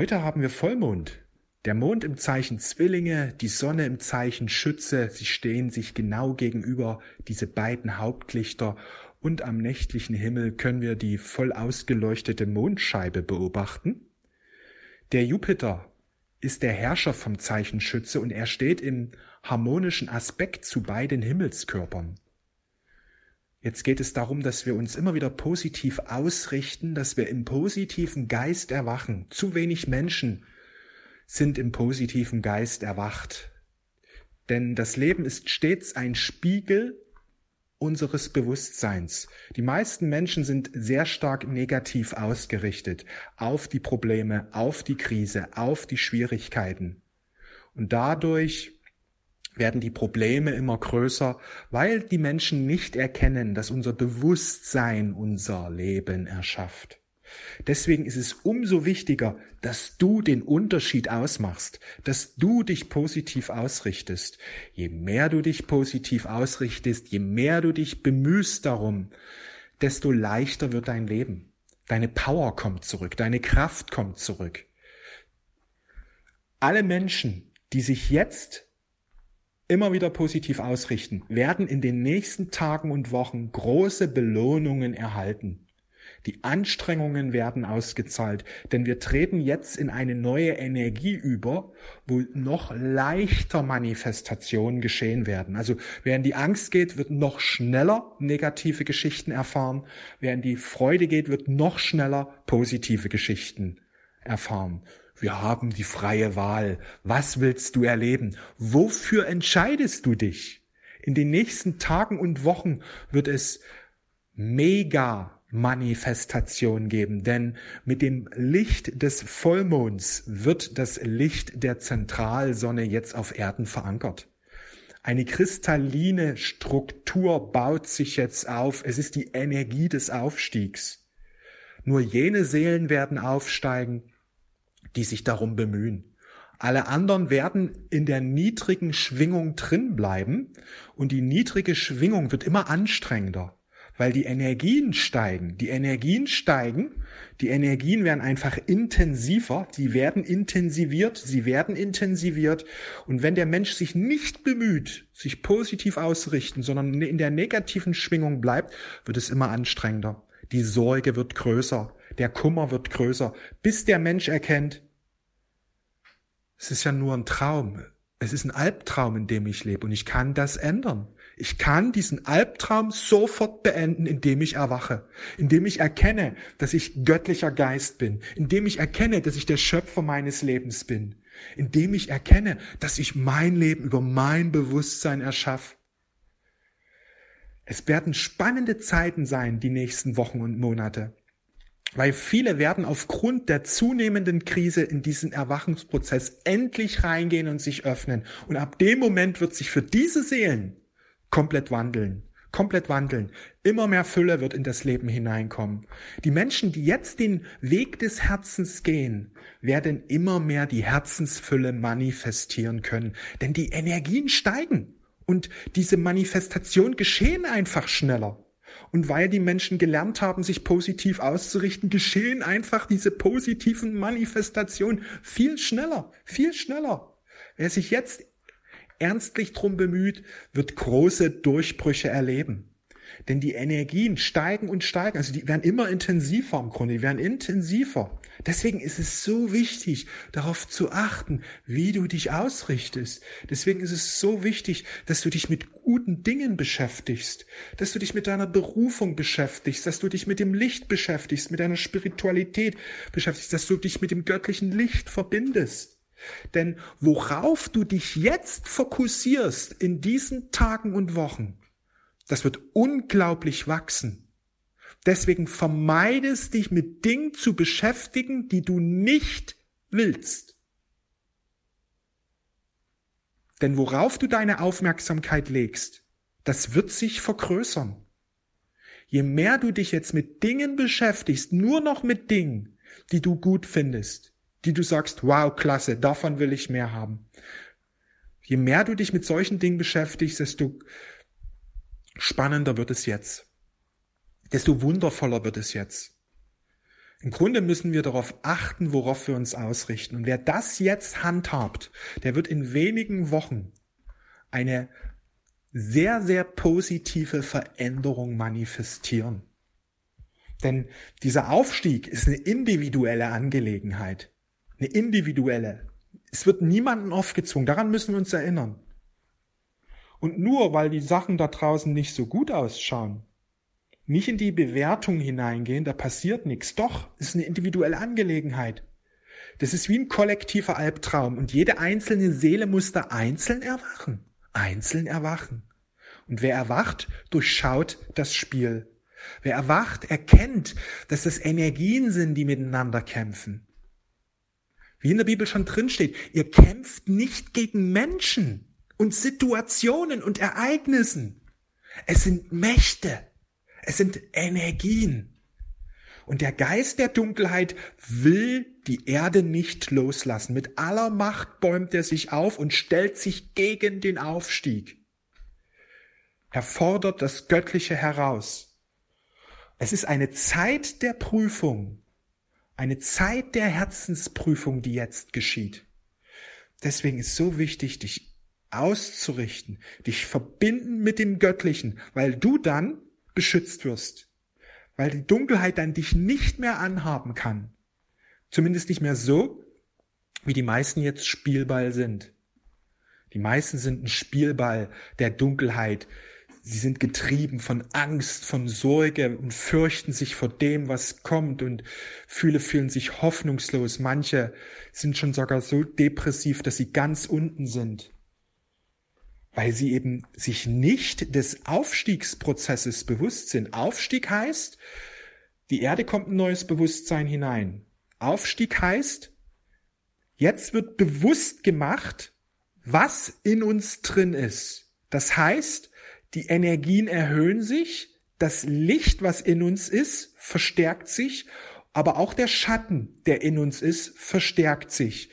Heute haben wir Vollmond. Der Mond im Zeichen Zwillinge, die Sonne im Zeichen Schütze, sie stehen sich genau gegenüber, diese beiden Hauptlichter, und am nächtlichen Himmel können wir die voll ausgeleuchtete Mondscheibe beobachten. Der Jupiter ist der Herrscher vom Zeichen Schütze und er steht im harmonischen Aspekt zu beiden Himmelskörpern. Jetzt geht es darum, dass wir uns immer wieder positiv ausrichten, dass wir im positiven Geist erwachen. Zu wenig Menschen sind im positiven Geist erwacht. Denn das Leben ist stets ein Spiegel unseres Bewusstseins. Die meisten Menschen sind sehr stark negativ ausgerichtet auf die Probleme, auf die Krise, auf die Schwierigkeiten. Und dadurch werden die Probleme immer größer, weil die Menschen nicht erkennen, dass unser Bewusstsein unser Leben erschafft. Deswegen ist es umso wichtiger, dass du den Unterschied ausmachst, dass du dich positiv ausrichtest. Je mehr du dich positiv ausrichtest, je mehr du dich bemühst darum, desto leichter wird dein Leben. Deine Power kommt zurück, deine Kraft kommt zurück. Alle Menschen, die sich jetzt immer wieder positiv ausrichten, werden in den nächsten Tagen und Wochen große Belohnungen erhalten. Die Anstrengungen werden ausgezahlt, denn wir treten jetzt in eine neue Energie über, wo noch leichter Manifestationen geschehen werden. Also wer in die Angst geht, wird noch schneller negative Geschichten erfahren. Wer in die Freude geht, wird noch schneller positive Geschichten erfahren. Wir haben die freie Wahl. Was willst du erleben? Wofür entscheidest du dich? In den nächsten Tagen und Wochen wird es mega Manifestation geben, denn mit dem Licht des Vollmonds wird das Licht der Zentralsonne jetzt auf Erden verankert. Eine kristalline Struktur baut sich jetzt auf. Es ist die Energie des Aufstiegs. Nur jene Seelen werden aufsteigen, die sich darum bemühen. Alle anderen werden in der niedrigen Schwingung drin bleiben und die niedrige Schwingung wird immer anstrengender weil die Energien steigen. Die Energien steigen, die Energien werden einfach intensiver, die werden intensiviert, sie werden intensiviert. Und wenn der Mensch sich nicht bemüht, sich positiv auszurichten, sondern in der negativen Schwingung bleibt, wird es immer anstrengender. Die Sorge wird größer, der Kummer wird größer, bis der Mensch erkennt, es ist ja nur ein Traum. Es ist ein Albtraum, in dem ich lebe und ich kann das ändern. Ich kann diesen Albtraum sofort beenden, indem ich erwache, indem ich erkenne, dass ich göttlicher Geist bin, indem ich erkenne, dass ich der Schöpfer meines Lebens bin, indem ich erkenne, dass ich mein Leben über mein Bewusstsein erschaffe. Es werden spannende Zeiten sein, die nächsten Wochen und Monate. Weil viele werden aufgrund der zunehmenden Krise in diesen Erwachungsprozess endlich reingehen und sich öffnen. Und ab dem Moment wird sich für diese Seelen komplett wandeln. Komplett wandeln. Immer mehr Fülle wird in das Leben hineinkommen. Die Menschen, die jetzt den Weg des Herzens gehen, werden immer mehr die Herzensfülle manifestieren können. Denn die Energien steigen. Und diese Manifestation geschehen einfach schneller. Und weil die Menschen gelernt haben, sich positiv auszurichten, geschehen einfach diese positiven Manifestationen viel schneller, viel schneller. Wer sich jetzt ernstlich drum bemüht, wird große Durchbrüche erleben. Denn die Energien steigen und steigen, also die werden immer intensiver im Grunde, die werden intensiver. Deswegen ist es so wichtig, darauf zu achten, wie du dich ausrichtest. Deswegen ist es so wichtig, dass du dich mit guten Dingen beschäftigst, dass du dich mit deiner Berufung beschäftigst, dass du dich mit dem Licht beschäftigst, mit deiner Spiritualität beschäftigst, dass du dich mit dem göttlichen Licht verbindest. Denn worauf du dich jetzt fokussierst in diesen Tagen und Wochen, das wird unglaublich wachsen. Deswegen vermeidest dich mit Dingen zu beschäftigen, die du nicht willst. Denn worauf du deine Aufmerksamkeit legst, das wird sich vergrößern. Je mehr du dich jetzt mit Dingen beschäftigst, nur noch mit Dingen, die du gut findest, die du sagst, wow, klasse, davon will ich mehr haben. Je mehr du dich mit solchen Dingen beschäftigst, desto spannender wird es jetzt. Desto wundervoller wird es jetzt. Im Grunde müssen wir darauf achten, worauf wir uns ausrichten. Und wer das jetzt handhabt, der wird in wenigen Wochen eine sehr, sehr positive Veränderung manifestieren. Denn dieser Aufstieg ist eine individuelle Angelegenheit. Eine individuelle. Es wird niemanden aufgezwungen. Daran müssen wir uns erinnern. Und nur weil die Sachen da draußen nicht so gut ausschauen, nicht in die Bewertung hineingehen, da passiert nichts. Doch, es ist eine individuelle Angelegenheit. Das ist wie ein kollektiver Albtraum und jede einzelne Seele muss da einzeln erwachen. Einzeln erwachen. Und wer erwacht, durchschaut das Spiel. Wer erwacht, erkennt, dass das Energien sind, die miteinander kämpfen. Wie in der Bibel schon drinsteht, ihr kämpft nicht gegen Menschen und Situationen und Ereignissen. Es sind Mächte. Es sind Energien. Und der Geist der Dunkelheit will die Erde nicht loslassen. Mit aller Macht bäumt er sich auf und stellt sich gegen den Aufstieg. Er fordert das Göttliche heraus. Es ist eine Zeit der Prüfung, eine Zeit der Herzensprüfung, die jetzt geschieht. Deswegen ist so wichtig, dich auszurichten, dich verbinden mit dem Göttlichen, weil du dann beschützt wirst, weil die Dunkelheit dann dich nicht mehr anhaben kann. Zumindest nicht mehr so, wie die meisten jetzt Spielball sind. Die meisten sind ein Spielball der Dunkelheit. Sie sind getrieben von Angst, von Sorge und fürchten sich vor dem, was kommt und viele fühlen sich hoffnungslos. Manche sind schon sogar so depressiv, dass sie ganz unten sind weil sie eben sich nicht des Aufstiegsprozesses bewusst sind. Aufstieg heißt, die Erde kommt ein neues Bewusstsein hinein. Aufstieg heißt, jetzt wird bewusst gemacht, was in uns drin ist. Das heißt, die Energien erhöhen sich, das Licht, was in uns ist, verstärkt sich, aber auch der Schatten, der in uns ist, verstärkt sich.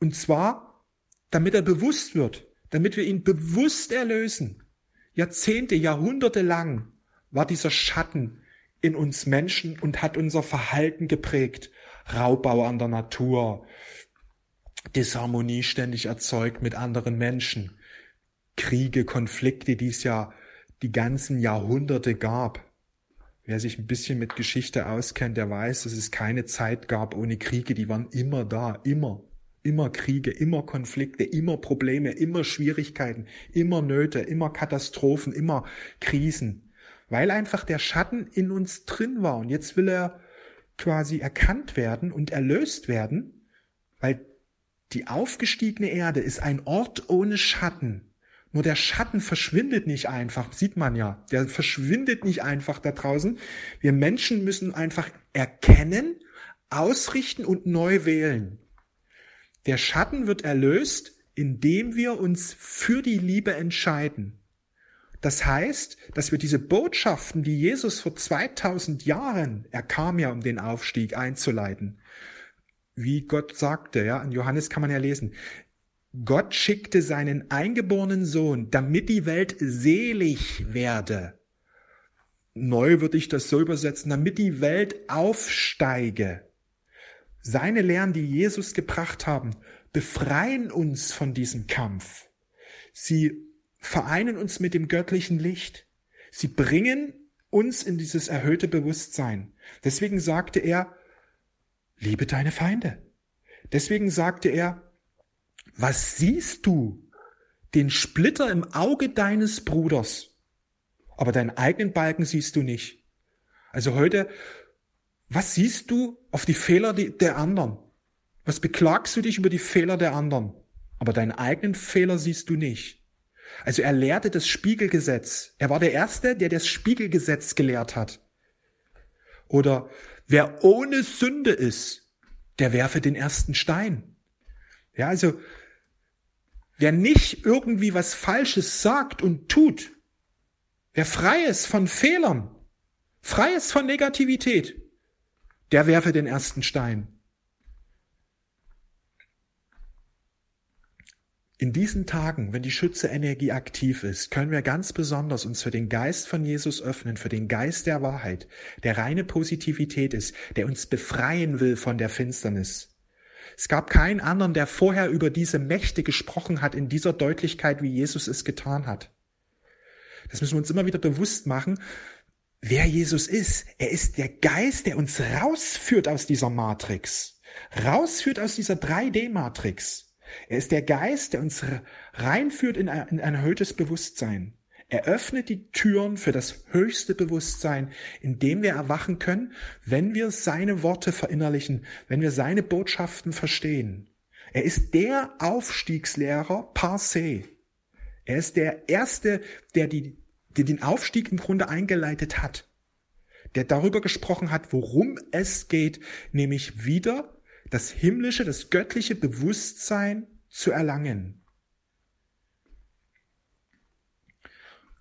Und zwar, damit er bewusst wird, damit wir ihn bewusst erlösen. Jahrzehnte, Jahrhunderte lang war dieser Schatten in uns Menschen und hat unser Verhalten geprägt. Raubbau an der Natur, Disharmonie ständig erzeugt mit anderen Menschen, Kriege, Konflikte, die es ja die ganzen Jahrhunderte gab. Wer sich ein bisschen mit Geschichte auskennt, der weiß, dass es keine Zeit gab ohne Kriege, die waren immer da, immer. Immer Kriege, immer Konflikte, immer Probleme, immer Schwierigkeiten, immer Nöte, immer Katastrophen, immer Krisen. Weil einfach der Schatten in uns drin war. Und jetzt will er quasi erkannt werden und erlöst werden, weil die aufgestiegene Erde ist ein Ort ohne Schatten. Nur der Schatten verschwindet nicht einfach, sieht man ja. Der verschwindet nicht einfach da draußen. Wir Menschen müssen einfach erkennen, ausrichten und neu wählen. Der Schatten wird erlöst, indem wir uns für die Liebe entscheiden. Das heißt, dass wir diese Botschaften, die Jesus vor 2000 Jahren, er kam ja, um den Aufstieg einzuleiten, wie Gott sagte, ja, in Johannes kann man ja lesen, Gott schickte seinen eingeborenen Sohn, damit die Welt selig werde. Neu würde ich das so übersetzen, damit die Welt aufsteige. Seine Lehren, die Jesus gebracht haben, befreien uns von diesem Kampf. Sie vereinen uns mit dem göttlichen Licht. Sie bringen uns in dieses erhöhte Bewusstsein. Deswegen sagte er, liebe deine Feinde. Deswegen sagte er, was siehst du? Den Splitter im Auge deines Bruders, aber deinen eigenen Balken siehst du nicht. Also heute was siehst du auf die Fehler der anderen? Was beklagst du dich über die Fehler der anderen? Aber deinen eigenen Fehler siehst du nicht. Also er lehrte das Spiegelgesetz. Er war der Erste, der das Spiegelgesetz gelehrt hat. Oder wer ohne Sünde ist, der werfe den ersten Stein. Ja, also wer nicht irgendwie was Falsches sagt und tut, wer frei ist von Fehlern, frei ist von Negativität, der werfe den ersten Stein. In diesen Tagen, wenn die Schütze-Energie aktiv ist, können wir ganz besonders uns für den Geist von Jesus öffnen, für den Geist der Wahrheit, der reine Positivität ist, der uns befreien will von der Finsternis. Es gab keinen anderen, der vorher über diese Mächte gesprochen hat in dieser Deutlichkeit, wie Jesus es getan hat. Das müssen wir uns immer wieder bewusst machen, wer Jesus ist. Er ist der Geist, der uns rausführt aus dieser Matrix, rausführt aus dieser 3D-Matrix. Er ist der Geist, der uns reinführt in ein, in ein erhöhtes Bewusstsein. Er öffnet die Türen für das höchste Bewusstsein, in dem wir erwachen können, wenn wir seine Worte verinnerlichen, wenn wir seine Botschaften verstehen. Er ist der Aufstiegslehrer par se. Er ist der Erste, der, die, der den Aufstieg im Grunde eingeleitet hat, der darüber gesprochen hat, worum es geht, nämlich wieder das himmlische, das göttliche Bewusstsein zu erlangen.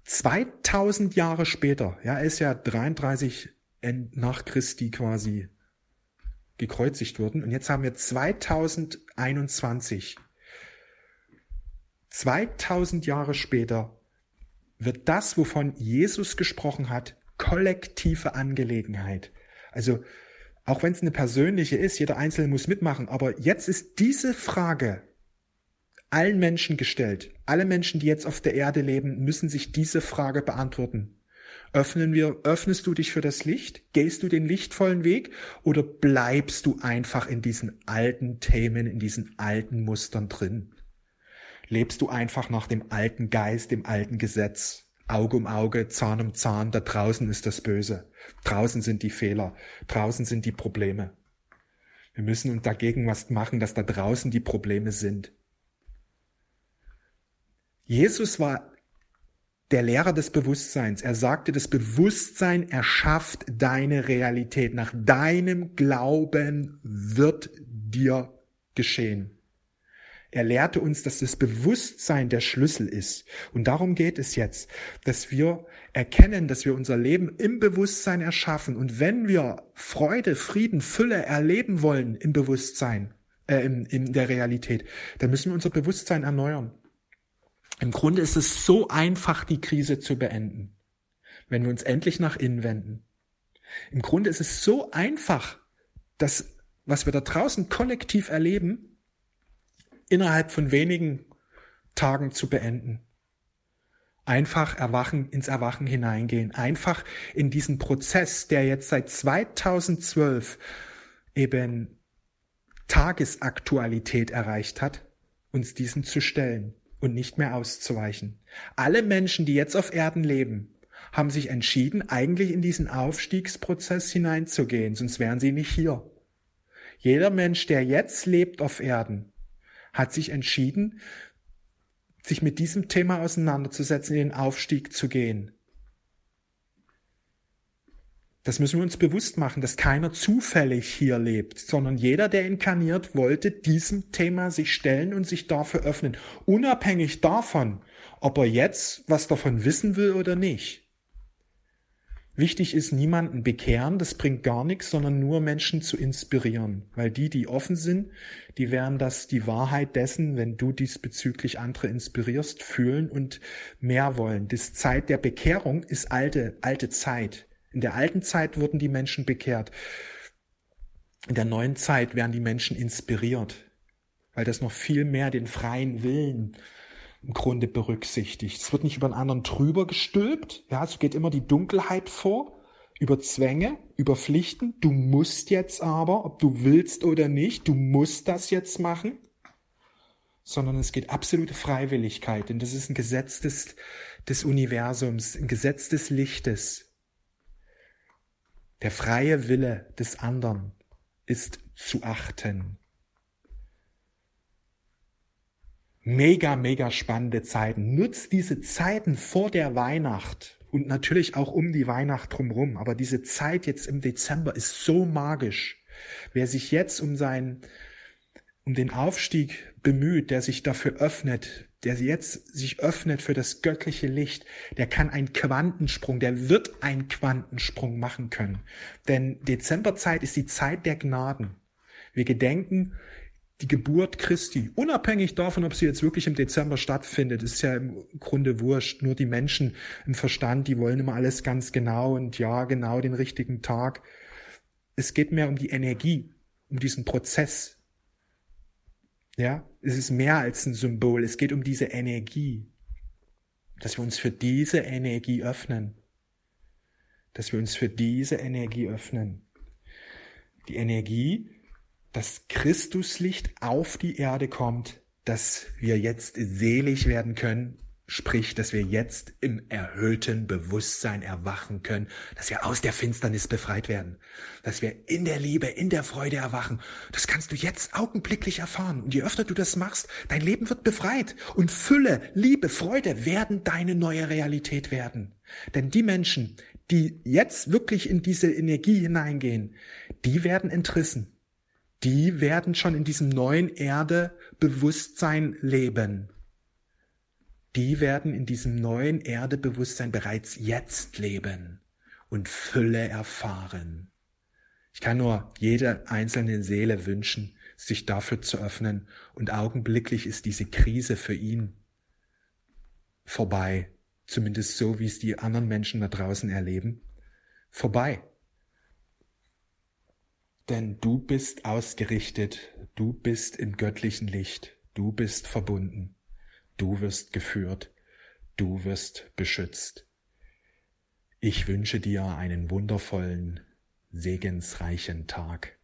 2000 Jahre später, ja, er ist ja 33 nach Christi quasi gekreuzigt worden und jetzt haben wir 2021. 2000 Jahre später wird das, wovon Jesus gesprochen hat, kollektive Angelegenheit. Also auch wenn es eine persönliche ist, jeder Einzelne muss mitmachen. Aber jetzt ist diese Frage allen Menschen gestellt. Alle Menschen, die jetzt auf der Erde leben, müssen sich diese Frage beantworten. Öffnen wir, öffnest du dich für das Licht? Gehst du den lichtvollen Weg? Oder bleibst du einfach in diesen alten Themen, in diesen alten Mustern drin? Lebst du einfach nach dem alten Geist, dem alten Gesetz? Auge um Auge, Zahn um Zahn, da draußen ist das Böse. Draußen sind die Fehler, draußen sind die Probleme. Wir müssen uns dagegen was machen, dass da draußen die Probleme sind. Jesus war der Lehrer des Bewusstseins. Er sagte, das Bewusstsein erschafft deine Realität. Nach deinem Glauben wird dir geschehen. Er lehrte uns, dass das Bewusstsein der Schlüssel ist. Und darum geht es jetzt, dass wir erkennen, dass wir unser Leben im Bewusstsein erschaffen. Und wenn wir Freude, Frieden, Fülle erleben wollen im Bewusstsein, äh, in, in der Realität, dann müssen wir unser Bewusstsein erneuern. Im Grunde ist es so einfach, die Krise zu beenden, wenn wir uns endlich nach innen wenden. Im Grunde ist es so einfach, dass was wir da draußen kollektiv erleben, innerhalb von wenigen Tagen zu beenden. Einfach erwachen, ins Erwachen hineingehen. Einfach in diesen Prozess, der jetzt seit 2012 eben Tagesaktualität erreicht hat, uns diesen zu stellen und nicht mehr auszuweichen. Alle Menschen, die jetzt auf Erden leben, haben sich entschieden, eigentlich in diesen Aufstiegsprozess hineinzugehen, sonst wären sie nicht hier. Jeder Mensch, der jetzt lebt auf Erden, hat sich entschieden, sich mit diesem Thema auseinanderzusetzen, in den Aufstieg zu gehen. Das müssen wir uns bewusst machen, dass keiner zufällig hier lebt, sondern jeder, der inkarniert, wollte diesem Thema sich stellen und sich dafür öffnen, unabhängig davon, ob er jetzt was davon wissen will oder nicht. Wichtig ist, niemanden bekehren, das bringt gar nichts, sondern nur Menschen zu inspirieren. Weil die, die offen sind, die werden das, die Wahrheit dessen, wenn du diesbezüglich andere inspirierst, fühlen und mehr wollen. Das Zeit der Bekehrung ist alte, alte Zeit. In der alten Zeit wurden die Menschen bekehrt. In der neuen Zeit werden die Menschen inspiriert, weil das noch viel mehr den freien Willen im Grunde berücksichtigt. Es wird nicht über einen anderen drüber gestülpt. Ja, es geht immer die Dunkelheit vor, über Zwänge, über Pflichten. Du musst jetzt aber, ob du willst oder nicht, du musst das jetzt machen. Sondern es geht absolute Freiwilligkeit. Denn das ist ein Gesetz des, des Universums, ein Gesetz des Lichtes. Der freie Wille des anderen ist zu achten. Mega, mega spannende Zeiten. Nutzt diese Zeiten vor der Weihnacht und natürlich auch um die Weihnacht drumherum. Aber diese Zeit jetzt im Dezember ist so magisch. Wer sich jetzt um seinen, um den Aufstieg bemüht, der sich dafür öffnet, der jetzt sich öffnet für das göttliche Licht, der kann einen Quantensprung, der wird einen Quantensprung machen können. Denn Dezemberzeit ist die Zeit der Gnaden. Wir gedenken die Geburt Christi, unabhängig davon, ob sie jetzt wirklich im Dezember stattfindet, ist ja im Grunde wurscht. Nur die Menschen im Verstand, die wollen immer alles ganz genau und ja, genau den richtigen Tag. Es geht mehr um die Energie, um diesen Prozess. Ja, es ist mehr als ein Symbol. Es geht um diese Energie, dass wir uns für diese Energie öffnen, dass wir uns für diese Energie öffnen. Die Energie, dass Christuslicht auf die Erde kommt, dass wir jetzt selig werden können, sprich, dass wir jetzt im erhöhten Bewusstsein erwachen können, dass wir aus der Finsternis befreit werden, dass wir in der Liebe, in der Freude erwachen. Das kannst du jetzt augenblicklich erfahren. Und je öfter du das machst, dein Leben wird befreit und Fülle, Liebe, Freude werden deine neue Realität werden. Denn die Menschen, die jetzt wirklich in diese Energie hineingehen, die werden entrissen die werden schon in diesem neuen Erdebewusstsein leben. Die werden in diesem neuen Erdebewusstsein bereits jetzt leben und Fülle erfahren. Ich kann nur jede einzelne Seele wünschen, sich dafür zu öffnen und augenblicklich ist diese Krise für ihn vorbei, zumindest so, wie es die anderen Menschen da draußen erleben, vorbei. Denn du bist ausgerichtet, du bist im göttlichen Licht, du bist verbunden, du wirst geführt, du wirst beschützt. Ich wünsche dir einen wundervollen, segensreichen Tag.